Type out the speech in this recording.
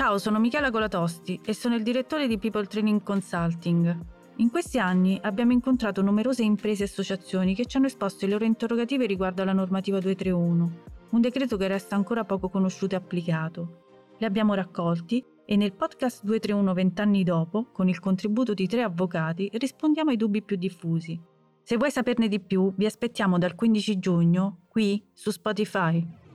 Ciao, sono Michela Colatosti e sono il direttore di People Training Consulting. In questi anni abbiamo incontrato numerose imprese e associazioni che ci hanno esposto le loro interrogative riguardo alla normativa 231, un decreto che resta ancora poco conosciuto e applicato. Li abbiamo raccolti e nel podcast 231 vent'anni dopo, con il contributo di tre avvocati, rispondiamo ai dubbi più diffusi. Se vuoi saperne di più, vi aspettiamo dal 15 giugno qui su Spotify.